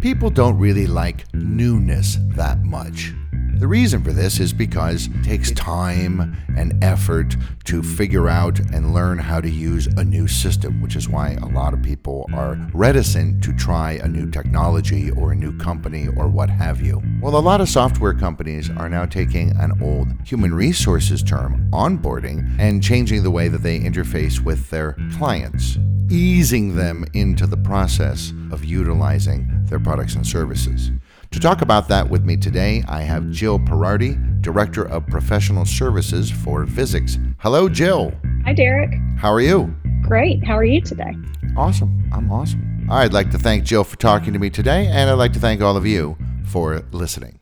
People don't really like newness that much. The reason for this is because it takes time and effort to figure out and learn how to use a new system, which is why a lot of people are reticent to try a new technology or a new company or what have you. Well, a lot of software companies are now taking an old human resources term, onboarding, and changing the way that they interface with their clients, easing them into the process of utilizing their products and services. To talk about that with me today, I have Jill Perardi, Director of Professional Services for Visix. Hello, Jill. Hi, Derek. How are you? Great. How are you today? Awesome. I'm awesome. I'd like to thank Jill for talking to me today, and I'd like to thank all of you for listening.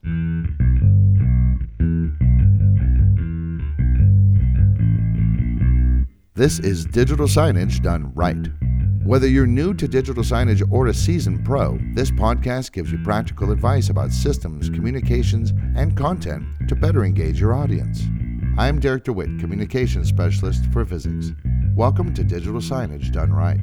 This is digital signage done right. Whether you're new to digital signage or a seasoned pro, this podcast gives you practical advice about systems, communications, and content to better engage your audience. I'm Derek DeWitt, Communications Specialist for Visix. Welcome to Digital Signage Done Right.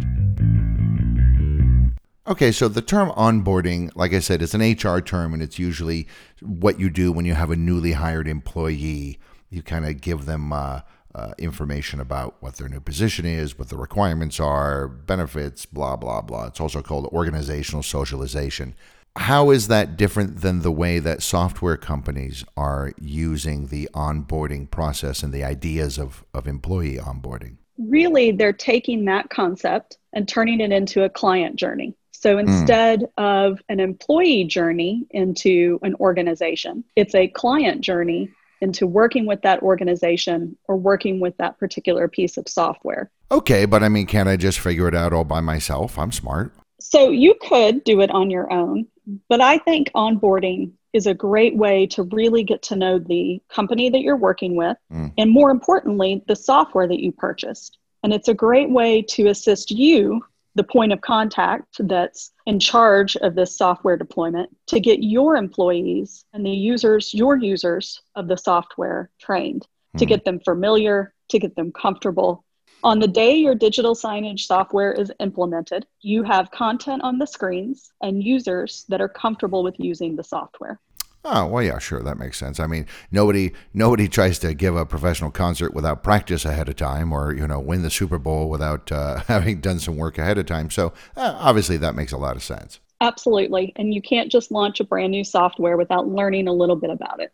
Okay, so the term onboarding, like I said, is an HR term, and it's usually what you do when you have a newly hired employee. You kind of give them uh, uh, information about what their new position is, what the requirements are, benefits, blah, blah, blah. It's also called organizational socialization. How is that different than the way that software companies are using the onboarding process and the ideas of, of employee onboarding? Really, they're taking that concept and turning it into a client journey. So hmm. instead mm. of an employee journey into an organization, it's a client journey into working with that organization or working with that particular piece of software. Okay, but I mean, can't I just figure it out all by myself? I'm smart. So you could do it on your own, but I think onboarding is a great way to really get to know the company that you're working with mm. and more importantly, the software that you purchased. And it's a great way to assist you the point of contact that's in charge of this software deployment to get your employees and the users, your users of the software trained, mm-hmm. to hmm. get them familiar, to get them comfortable. On the day your digital signage software is implemented, you have content on the screens and users that are comfortable with using the software. Oh well, yeah, sure, that makes sense. I mean, nobody nobody tries to give a professional concert without practice ahead of time, or you know, win the Super Bowl without uh, having done some work ahead of time. So uh, obviously, that makes a lot of sense. Absolutely. And you can't just launch a brand new software without learning a little bit about it.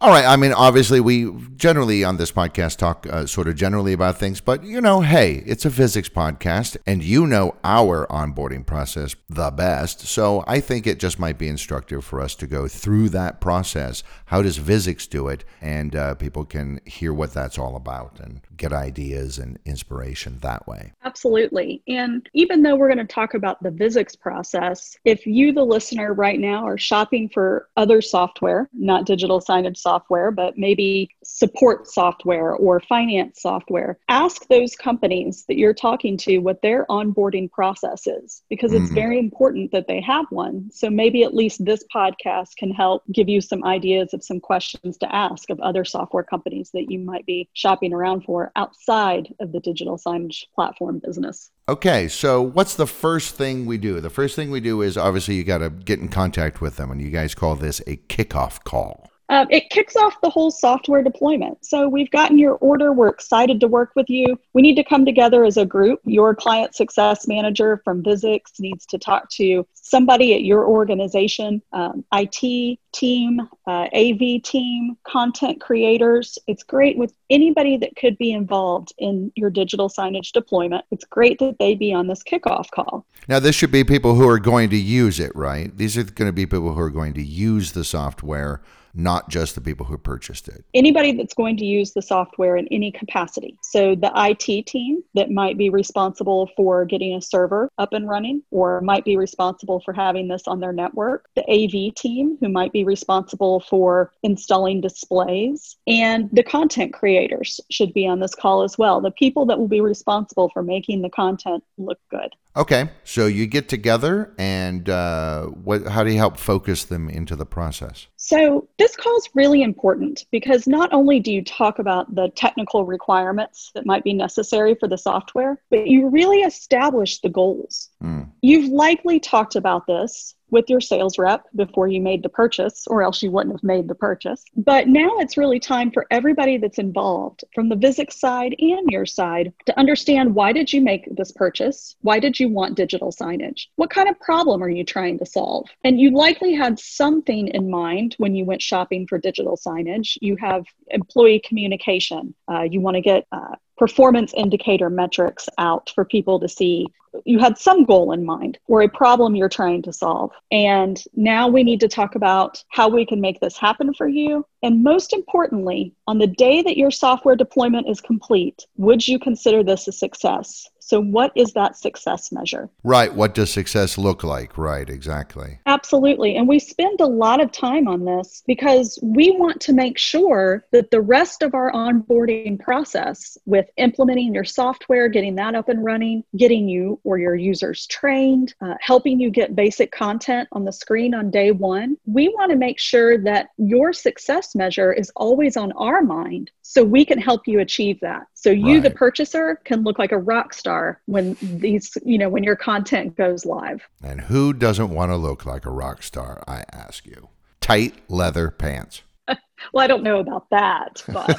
All right. I mean, obviously, we generally on this podcast talk uh, sort of generally about things, but you know, hey, it's a Visix podcast and you know our onboarding process the best. So I think it just might be instructive for us to go through that process. How does Visix do it? And uh, people can hear what that's all about and get ideas and inspiration that way. Absolutely. And even though we're going to talk about the Visix process, if you, the listener, right now are shopping for other software, not digital signage software, but maybe support software or finance software, ask those companies that you're talking to what their onboarding process is, because it's mm-hmm. very important that they have one. So maybe at least this podcast can help give you some ideas of some questions to ask of other software companies that you might be shopping around for outside of the digital signage platform business. Okay, so what's the first thing we do? The first thing we do is obviously you got to get in contact with them, and you guys call this a kickoff call. Um, it kicks off the whole software deployment. So we've gotten your order. We're excited to work with you. We need to come together as a group. Your client success manager from Visix needs to talk to somebody at your organization, um, IT team, uh, AV team, content creators. It's great with anybody that could be involved in your digital signage deployment. It's great that they be on this kickoff call. Now, this should be people who are going to use it, right? These are going to be people who are going to use the software not just the people who purchased it. Anybody that's going to use the software in any capacity. So the IT team that might be responsible for getting a server up and running or might be responsible for having this on their network, the AV team who might be responsible for installing displays, and the content creators should be on this call as well. The people that will be responsible for making the content look good. Okay, so you get together, and uh, what? How do you help focus them into the process? So this call is really important because not only do you talk about the technical requirements that might be necessary for the software, but you really establish the goals. Mm. You've likely talked about this with your sales rep before you made the purchase, or else you wouldn't have made the purchase. But now it's really time for everybody that's involved from the Visix side and your side to understand why did you make this purchase? Why did you want digital signage? What kind of problem are you trying to solve? And you likely had something in mind when you went shopping for digital signage. You have employee communication. Uh, you want to get uh, performance indicator metrics out for people to see you had some goal in mind or a problem you're trying to solve. And now we need to talk about how we can make this happen for you. And most importantly, on the day that your software deployment is complete, would you consider this a success? So, what is that success measure? Right. What does success look like? Right. Exactly. Absolutely. And we spend a lot of time on this because we want to make sure that the rest of our onboarding process with implementing your software, getting that up and running, getting you or your users trained, uh, helping you get basic content on the screen on day one, we want to make sure that your success measure is always on our mind so we can help you achieve that. So you, right. the purchaser, can look like a rock star when these, you know, when your content goes live. And who doesn't want to look like a rock star? I ask you. Tight leather pants. well, I don't know about that, but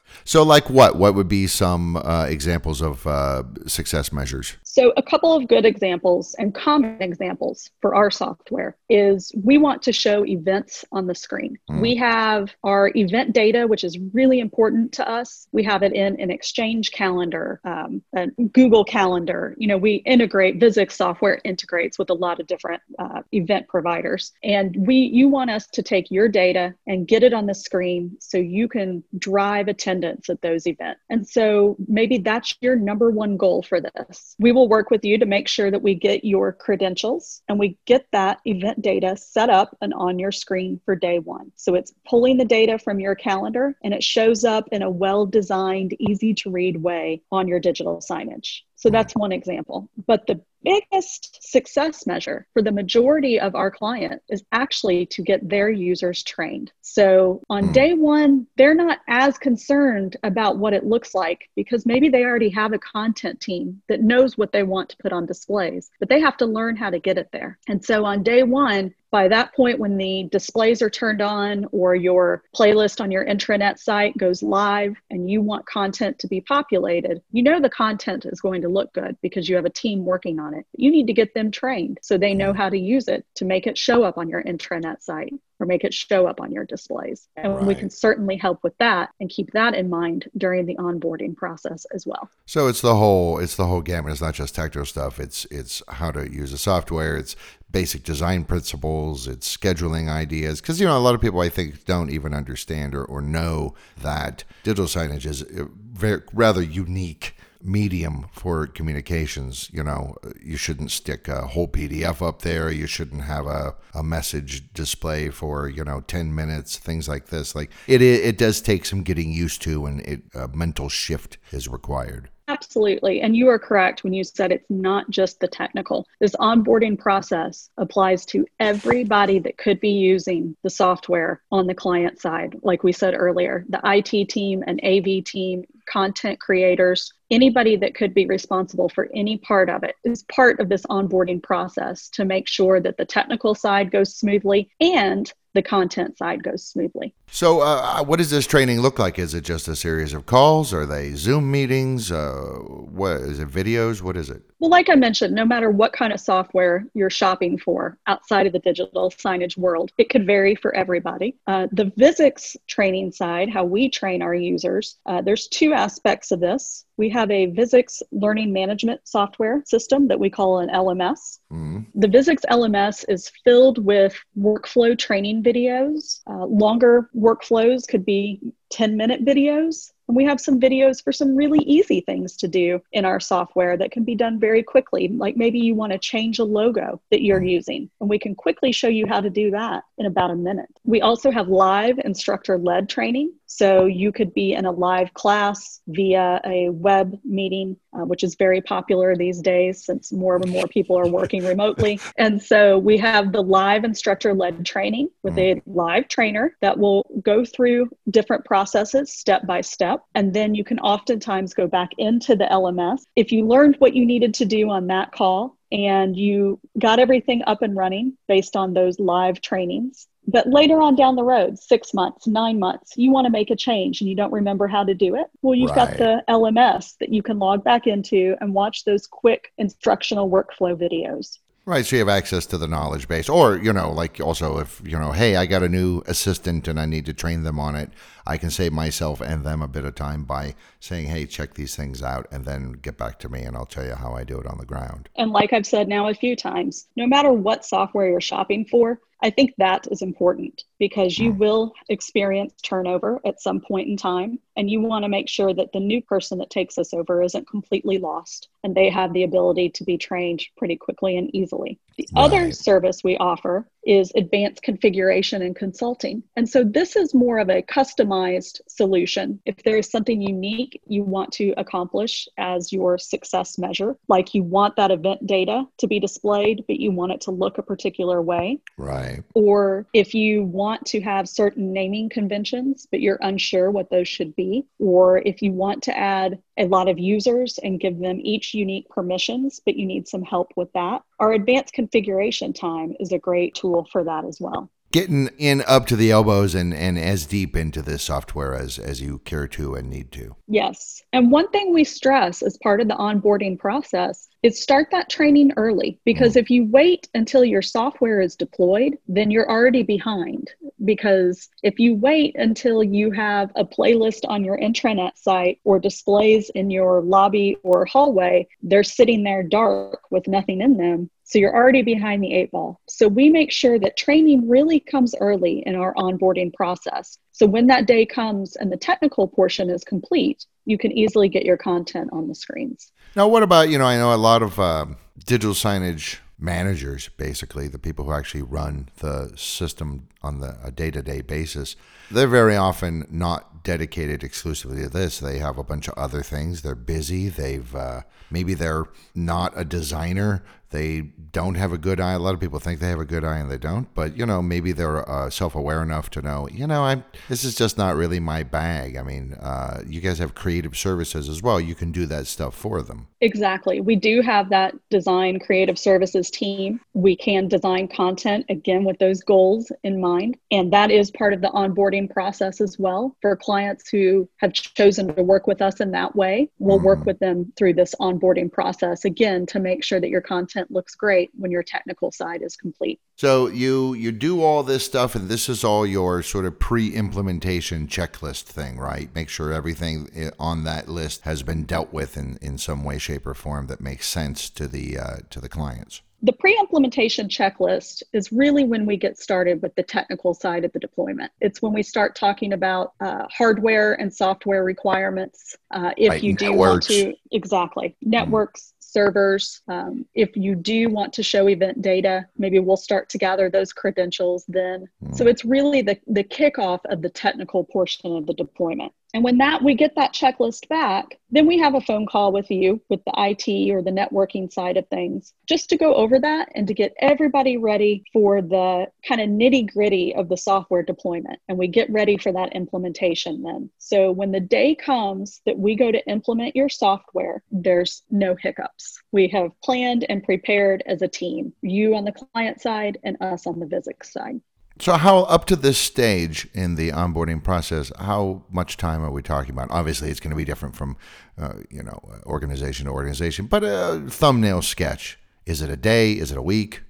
So, like what? What would be some uh, examples of uh, success measures? So, a couple of good examples and common examples for our software is we want to show events on the screen. Mm. We have our event data, which is really important to us. We have it in an Exchange calendar, um, a Google Calendar. You know, we integrate Visix software integrates with a lot of different uh, event providers, and we you want us to take your data and get it on the screen so you can drive attendance attendance at those events. And so maybe that's your number one goal for this. We will work with you to make sure that we get your credentials and we get that event data set up and on your screen for day one. So it's pulling the data from your calendar and it shows up in a well designed, easy to read way on your digital signage. So that's one example. But the biggest success measure for the majority of our client is actually to get their users trained. So on hmm. day one, they're not as concerned about what it looks like because maybe they already have a content team that knows what they want to put on displays, but they have to learn how to get it there. And so on day one, by that point, when the displays are turned on or your playlist on your intranet site goes live and you want content to be populated, you know the content is going to look good because you have a team working on it. You need to get them trained so they know how to use it to make it show up on your intranet site or make it show up on your displays. And right. we can certainly help with that and keep that in mind during the onboarding process as well. So it's the whole it's the whole gamut. It's not just technical stuff. It's it's how to use the software. It's basic design principles. It's scheduling ideas because you know a lot of people I think don't even understand or, or know that digital signage is uh, very rather unique medium for communications. You know, you shouldn't stick a whole PDF up there. You shouldn't have a, a message display for, you know, 10 minutes, things like this. Like it, it does take some getting used to and it, a mental shift is required. Absolutely. And you are correct when you said it's not just the technical. This onboarding process applies to everybody that could be using the software on the client side. Like we said earlier, the IT team and AV team, content creators, anybody that could be responsible for any part of it is part of this onboarding process to make sure that the technical side goes smoothly and the content side goes smoothly. So, uh, uh, what does this training look like? Is it just a series of calls? Are they Zoom meetings? Uh, what is it? Videos? What is it? Well, like I mentioned, no matter what kind of software you're shopping for outside of the digital signage world, it could vary for everybody. Uh, the Visix training side, how we train our users, uh, there's two aspects of this. We have a Visix learning management software system that we call an LMS. Mm-hmm. The Visix LMS is filled with workflow training videos. Uh, longer workflows could be 10 minute videos. And we have some videos for some really easy things to do in our software that can be done very quickly. Like maybe you want to change a logo that you're mm-hmm. using, and we can quickly show you how to do that in about a minute. We also have live instructor led training. So you could be in a live class via a web meeting, uh, which is very popular these days since more and more people are working remotely. And so we have the live instructor led training with a live trainer that will go through different processes step by step. And then you can oftentimes go back into the LMS. If you learned what you needed to do on that call, and you got everything up and running based on those live trainings. But later on down the road, six months, nine months, you want to make a change and you don't remember how to do it. Well, you've right. got the LMS that you can log back into and watch those quick instructional workflow videos. Right, so you have access to the knowledge base, or you know, like also if you know, hey, I got a new assistant and I need to train them on it, I can save myself and them a bit of time by saying, hey, check these things out, and then get back to me, and I'll tell you how I do it on the ground. And like I've said now a few times, no matter what software you're shopping for, I think that is important because you hmm. will experience turnover at some point in time. And you want to make sure that the new person that takes us over isn't completely lost and they have the ability to be trained pretty quickly and easily. The right. other service we offer is advanced configuration and consulting. And so this is more of a customized solution. If there is something unique you want to accomplish as your success measure, like you want that event data to be displayed, but you want it to look a particular way. Right. Or if you want to have certain naming conventions, but you're unsure what those should be, or if you want to add a lot of users and give them each unique permissions, but you need some help with that. Our advanced configuration time is a great tool for that as well getting in up to the elbows and, and as deep into this software as, as you care to and need to. Yes. And one thing we stress as part of the onboarding process is start that training early because mm. if you wait until your software is deployed, then you're already behind. Because if you wait until you have a playlist on your intranet site or displays in your lobby or hallway, they're sitting there dark with nothing in them so you're already behind the eight ball. So we make sure that training really comes early in our onboarding process. So when that day comes and the technical portion is complete, you can easily get your content on the screens. Now, what about, you know, I know a lot of uh, digital signage managers, basically, the people who actually run the system on the, a day to day basis, they're very often not dedicated exclusively to this. They have a bunch of other things. They're busy. They've uh, maybe they're not a designer they don't have a good eye. A lot of people think they have a good eye and they don't. But you know, maybe they're uh, self-aware enough to know, you know, I this is just not really my bag. I mean, uh, you guys have creative services as well. You can do that stuff for them. Exactly. We do have that design creative services team. We can design content again with those goals in mind, and that is part of the onboarding process as well for clients who have chosen to work with us in that way. We'll mm. work mm-hmm. with them through this onboarding process again to make sure that your content content looks great when your technical side is complete. So you you do all this stuff and this is all your sort of pre-implementation checklist thing, right? Make sure everything on that list has been dealt with in, in some way, shape, or form that makes sense to the uh, to the clients. The pre implementation checklist is really when we get started with the technical side of the deployment. It's when we start talking about uh, hardware and software requirements. Uh, if right, you do networks. want to, exactly, networks, servers. Um, if you do want to show event data, maybe we'll start to gather those credentials then. Mm. So it's really the, the kickoff of the technical portion of the deployment. And when that we get that checklist back, then we have a phone call with you with the IT or the networking side of things just to go over that and to get everybody ready for the kind of nitty gritty of the software deployment. And we get ready for that implementation then. So when the day comes that we go to implement your software, there's no hiccups. We have planned and prepared as a team, you on the client side and us on the Visix side. So, how up to this stage in the onboarding process, how much time are we talking about? Obviously, it's going to be different from, uh, you know, organization to organization. But a thumbnail sketch: is it a day? Is it a week?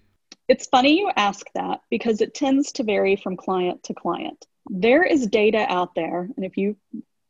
It's funny you ask that because it tends to vary from client to client. There is data out there, and if you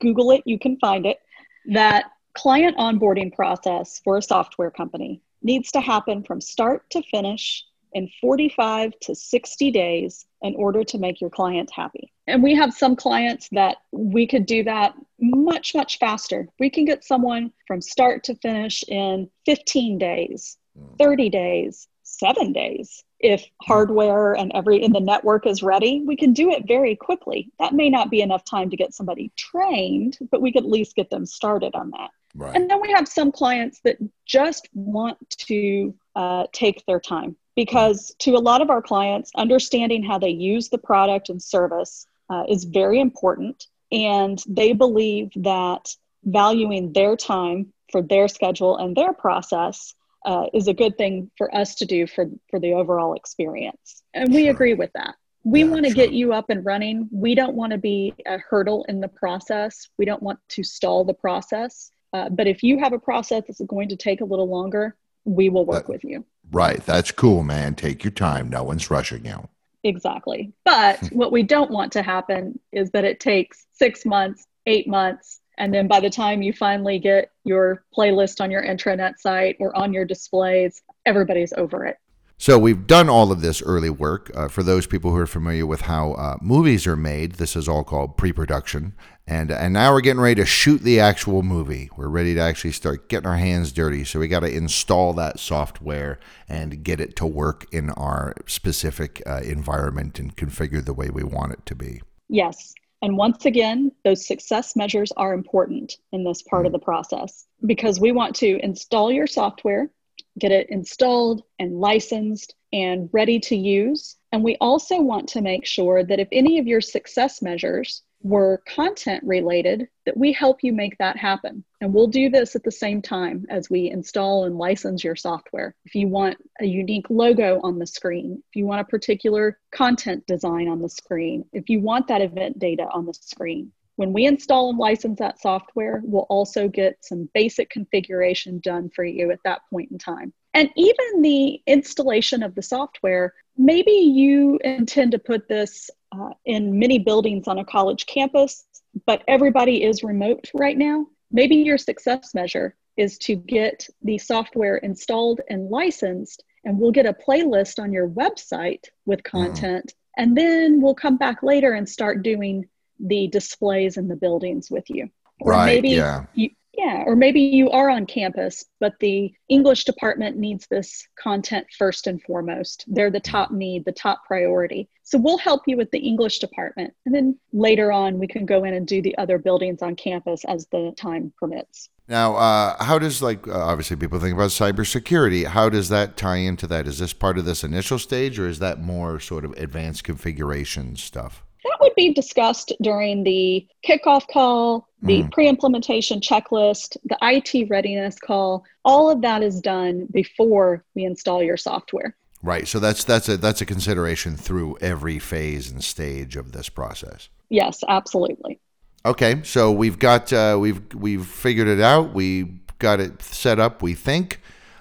Google it, you can find it. That client onboarding process for a software company needs to happen from start to finish in 45 to 60 days in order to make your client happy. And we have some clients that we could do that much, much faster. We can get someone from start to finish in 15 days, hmm. 30 days, seven days. If hardware and every in the network is ready, we can do it very quickly. That may not be enough time to get somebody trained, but we could at least get them started on that. Right. And then we have some clients that just want to uh, take their time because to a lot of our clients, understanding how they use the product and service uh, is very important. And they believe that valuing their time for their schedule and their process uh, is a good thing for us to do for, for the overall experience. And we sure. agree with that. We yeah, want to sure. get you up and running. We don't want to be a hurdle in the process. We don't want to stall the process. Uh, but if you have a process that's going to take a little longer, we will work that, with you. Right. That's cool, man. Take your time. No one's rushing you. Exactly. But what we don't want to happen is that it takes six months, eight months, and then by the time you finally get your playlist on your intranet site or on your displays, everybody's over it. So we've done all of this early work. Uh, for those people who are familiar with how uh, movies are made, this is all called pre-production, and and now we're getting ready to shoot the actual movie. We're ready to actually start getting our hands dirty. So we got to install that software and get it to work in our specific uh, environment and configure the way we want it to be. Yes, and once again, those success measures are important in this part mm. of the process because we want to install your software get it installed and licensed and ready to use. And we also want to make sure that if any of your success measures were content related, that we help you make that happen. And we'll do this at the same time as we install and license your software. If you want a unique logo on the screen, if you want a particular content design on the screen, if you want that event data on the screen, when we install and license that software, we'll also get some basic configuration done for you at that point in time. And even the installation of the software, maybe you intend to put this uh, in many buildings on a college campus, but everybody is remote right now. Maybe your success measure is to get the software installed and licensed, and we'll get a playlist on your website with mm-hmm. content. Mm. And then we'll come back later and start doing the displays in the buildings with you. Or right. Maybe yeah. You, yeah, or maybe you are on campus, but the English department needs this content first and foremost. They're the top need, the top priority. So we'll help you with the English department. And then later on, we can go in and do the other buildings on campus as the time permits. Now, uh, how does, like, uh, obviously people think about cybersecurity. How does that tie into that? Is this part of this initial stage or is that more sort of advanced configuration stuff? That would be discussed during the kickoff call, the mm. pre implementation checklist, the IT readiness call. All of that is done before we install your software. Right. So that's that's a that's a consideration through every phase and stage of this process. Yes, absolutely. Okay, so we've got uh, we've we've figured it out. We got it set up. We think.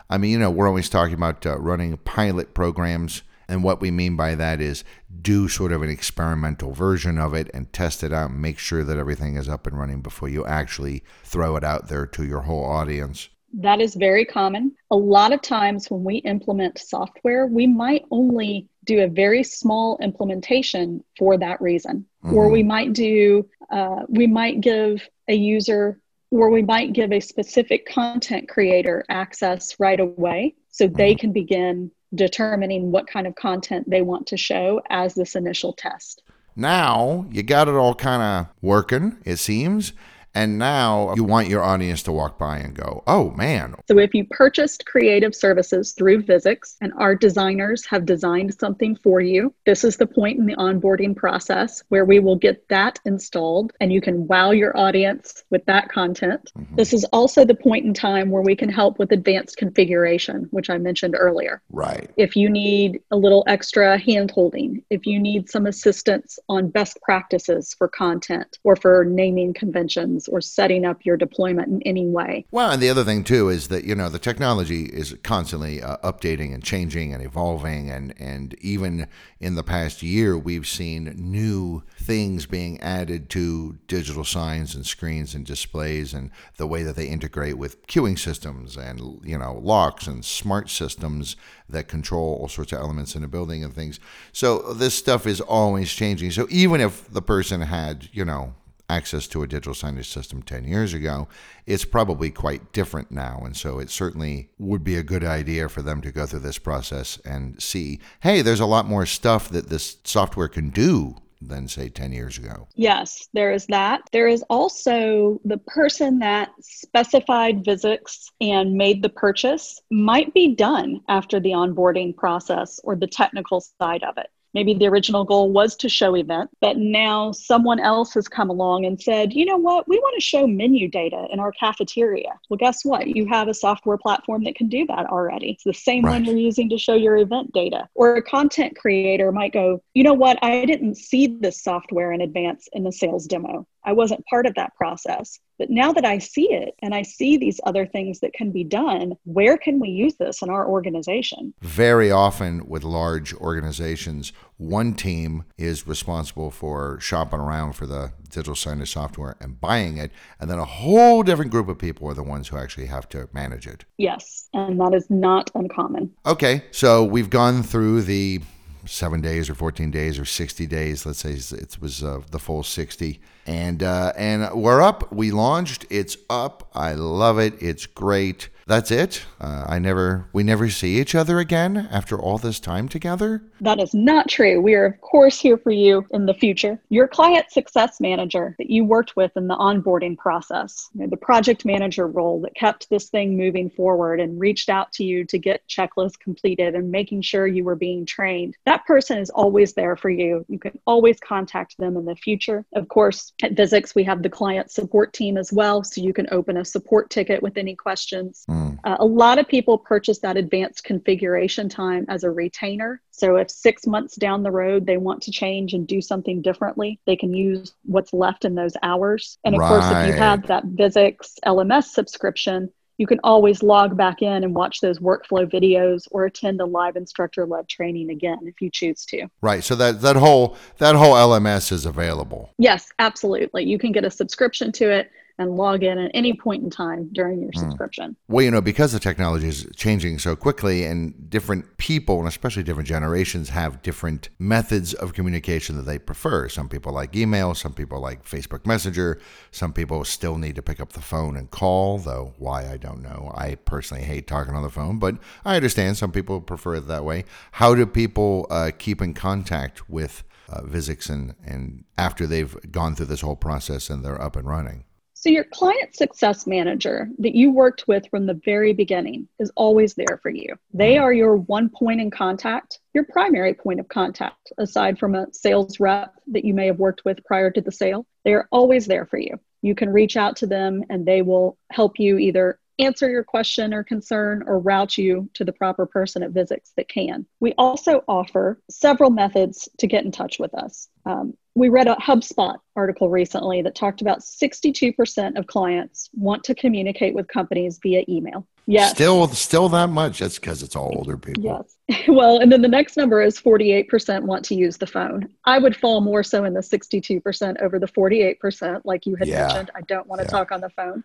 I mean, you know, we're always talking about uh, running pilot programs and what we mean by that is do sort of an experimental version of it and test it out and make sure that everything is up and running before you actually throw it out there to your whole audience. That is very common. A lot of times when we implement software, we might only do a very small implementation for that reason. Mm-hmm. Or we might do, uh, we might give a user, or we might give a specific content creator access right away so they mm-hmm. can begin determining what kind of content they want to show as this initial test. Now you got it all kind of working, it seems. And now you want your audience to walk by and go, oh man. So if you purchased creative services through Visix and our designers have designed something for you, this is the point in the onboarding process where we will get that installed and you can wow your audience with that content. Mm-hmm. This is also the point in time where we can help with advanced configuration, which I mentioned earlier. Right. If you need a little extra hand holding, if you need some assistance on best practices for content or for naming conventions or setting up your deployment in any way. Well, and the other thing too is that you know the technology is constantly uh, updating and changing and evolving, and and even in the past year we've seen new things being added to digital signs and screens and displays, and the way that they integrate with queuing systems and you know locks and smart systems that control all sorts of elements in a building and things. So this stuff is always changing. So even if the person had you know access to a digital signage system 10 years ago, it's probably quite different now. And so it certainly would be a good idea for them to go through this process and see hey, there's a lot more stuff that this software can do than say 10 years ago. Yes, there is that. There is also the person that specified Visix and made the purchase might be done after the onboarding process or the technical side of it. Maybe the original goal was to show event, but now someone else has come along and said, you know what, we want to show menu data in our cafeteria. Well, guess what? You have a software platform that can do that already. It's the same right. one you're using to show your event data. Or a content creator might go, you know what, I didn't see this software in advance in the sales demo. I wasn't part of that process. But now that I see it and I see these other things that can be done, where can we use this in our organization? Very often with large organizations, one team is responsible for shopping around for the digital signage software and buying it, and then a whole different group of people are the ones who actually have to manage it. Yes, and that is not uncommon. Okay, so we've gone through the seven days or 14 days or 60 days. Let's say it was uh, the full 60. And, uh, and we're up. We launched. It's up. I love it. It's great that's it. Uh, I never, we never see each other again after all this time together. That is not true. We are, of course, here for you in the future. Your client success manager that you worked with in the onboarding process, you know, the project manager role that kept this thing moving forward and reached out to you to get checklists completed and making sure you were being trained. That person is always there for you. You can always contact them in the future. Of course, at Visix, we have the client support team as well, so you can open a support ticket with any questions. Mm. Uh, a lot of people purchase that advanced configuration time as a retainer. So if six months down the road they want to change and do something differently, they can use what's left in those hours. And of right. course, if you have that Visix LMS subscription, you can always log back in and watch those workflow videos or attend a live instructor led training again if you choose to. Right. So that that whole that whole LMS is available. Yes, absolutely. You can get a subscription to it and log in at any point in time during your hmm. subscription. Well, you know, because the technology is changing so quickly and different people, and especially different generations, have different methods of communication that they prefer. Some people like email, some people like Facebook Messenger, some people still need to pick up the phone and call, though why I don't know. I personally hate talking on the phone, but I understand some people prefer it that way. How do people uh, keep in contact with uh, Visix and, and after they've gone through this whole process and they're up and running? So, your client success manager that you worked with from the very beginning is always there for you. They are your one point in contact, your primary point of contact, aside from a sales rep that you may have worked with prior to the sale. They are always there for you. You can reach out to them and they will help you either answer your question or concern or route you to the proper person at Visix that can. We also offer several methods to get in touch with us. Um, we read a HubSpot article recently that talked about 62% of clients want to communicate with companies via email. Yes. Still, still that much. That's because it's all older people. Yes. Well, and then the next number is 48% want to use the phone. I would fall more so in the 62% over the 48%, like you had yeah. mentioned. I don't want to yeah. talk on the phone.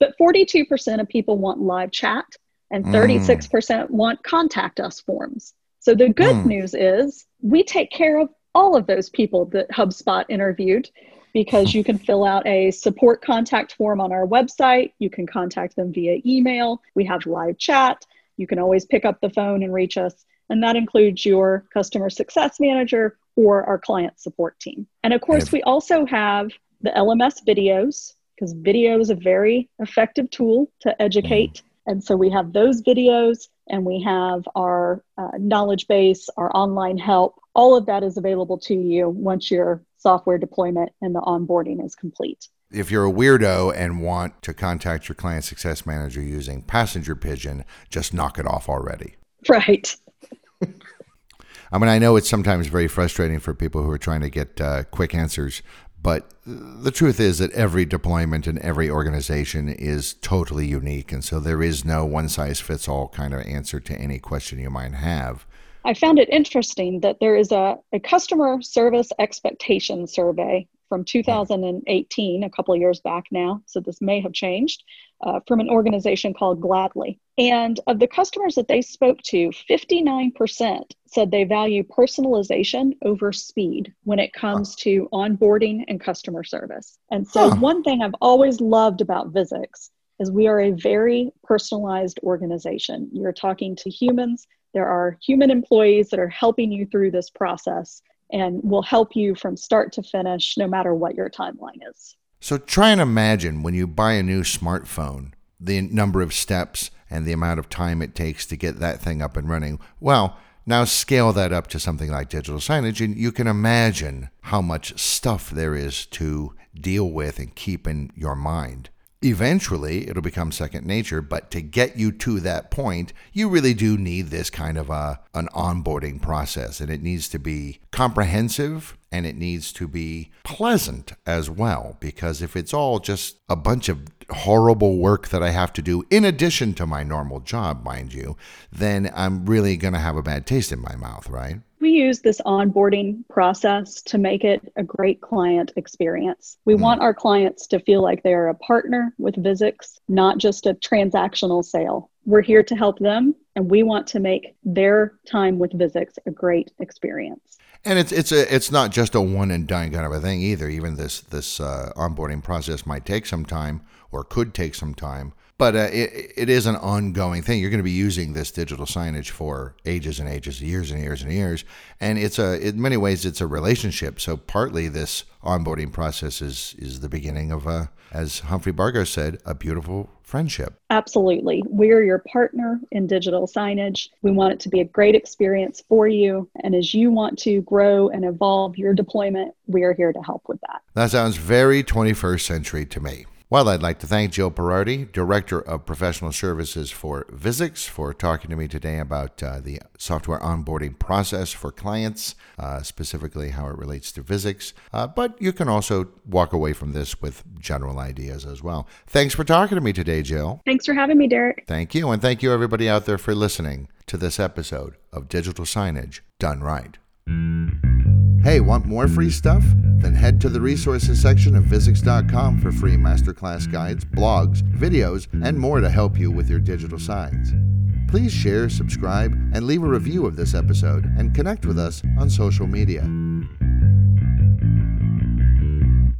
But 42% of people want live chat, and 36% mm. want contact us forms. So the good mm. news is we take care of all of those people that HubSpot interviewed because you can fill out a support contact form on our website. You can contact them via email. We have live chat. You can always pick up the phone and reach us. And that includes your customer success manager or our client support team. And of course, we also have the LMS videos because video is a very effective tool to educate. Mm. And so we have those videos and we have our uh, knowledge base, our online help. All of that is available to you once your software deployment and the onboarding is complete. If you're a weirdo and want to contact your client success manager using Passenger Pigeon, just knock it off already. Right. I mean, I know it's sometimes very frustrating for people who are trying to get uh, quick answers but the truth is that every deployment and every organization is totally unique. And so there is no one size fits all kind of answer to any question you might have. I found it interesting that there is a, a customer service expectation survey from 2018, a couple of years back now, so this may have changed, uh, from an organization called Gladly. And of the customers that they spoke to, 59% said they value personalization over speed when it comes to onboarding and customer service. And so, huh. one thing I've always loved about Visix is we are a very personalized organization. You're talking to humans, there are human employees that are helping you through this process and will help you from start to finish, no matter what your timeline is. So try and imagine when you buy a new smartphone, the number of steps and the amount of time it takes to get that thing up and running. Well, Now scale that up to something like digital signage, and you can imagine how much stuff there is to deal with and keep in your mind. Eventually, it'll become second nature, but to get you to that point, you really do need this kind of a, an onboarding process, and it needs to be comprehensive and it needs to be pleasant as well. Because if it's all just a bunch of horrible work that I have to do in addition to my normal job, mind you, then I'm really going to have a bad taste in my mouth, right? We use this onboarding process to make it a great client experience. We mm-hmm. want our clients to feel like they're a partner with Visix, not just a transactional sale. We're here to help them, and we want to make their time with Visix a great experience. And it's it's a it's not just a one and done kind of a thing either. Even this this uh, onboarding process might take some time or could take some time but uh, it, it is an ongoing thing. You're going to be using this digital signage for ages and ages, years and years and years, and it's a in many ways it's a relationship. So partly this onboarding process is is the beginning of a, as Humphrey Bogart said, a beautiful friendship. Absolutely, we're your partner in digital signage. We want it to be a great experience for you, and as you want to grow and evolve your deployment, we are here to help with that. That sounds very 21st century to me. Well, I'd like to thank Jill Perardi, Director of Professional Services for Visix, for talking to me today about uh, the software onboarding process for clients, uh, specifically how it relates to Visix. Uh, but you can also walk away from this with general ideas as well. Thanks for talking to me today, Jill. Thanks for having me, Derek. Thank you. And thank you, everybody out there, for listening to this episode of Digital Signage Done Right. Hey, want more free stuff? Then head to the resources section of visix.com for free masterclass guides, blogs, videos, and more to help you with your digital signs. Please share, subscribe, and leave a review of this episode and connect with us on social media.